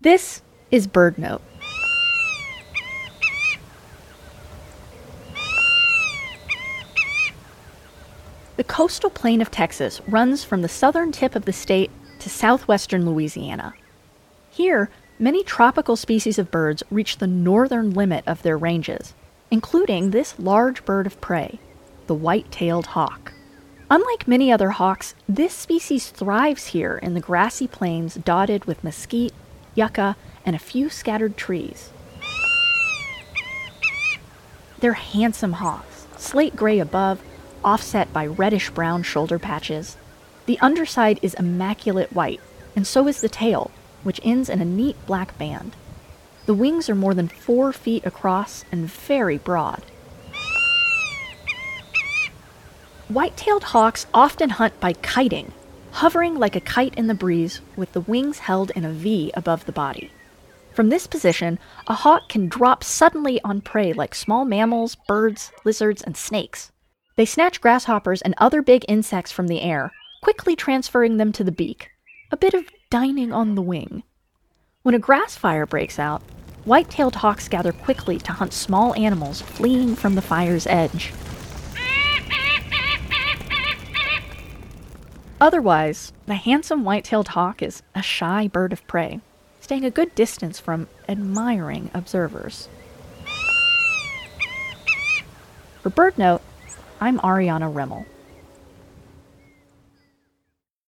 This is Bird Note. The coastal plain of Texas runs from the southern tip of the state to southwestern Louisiana. Here, many tropical species of birds reach the northern limit of their ranges, including this large bird of prey, the white tailed hawk. Unlike many other hawks, this species thrives here in the grassy plains dotted with mesquite, yucca, and a few scattered trees. They're handsome hawks, slate gray above, offset by reddish brown shoulder patches. The underside is immaculate white, and so is the tail, which ends in a neat black band. The wings are more than four feet across and very broad. White tailed hawks often hunt by kiting, hovering like a kite in the breeze with the wings held in a V above the body. From this position, a hawk can drop suddenly on prey like small mammals, birds, lizards, and snakes. They snatch grasshoppers and other big insects from the air, quickly transferring them to the beak. A bit of dining on the wing. When a grass fire breaks out, white tailed hawks gather quickly to hunt small animals fleeing from the fire's edge. Otherwise, the handsome white tailed hawk is a shy bird of prey, staying a good distance from admiring observers. For Bird Note, I'm Ariana Remmel.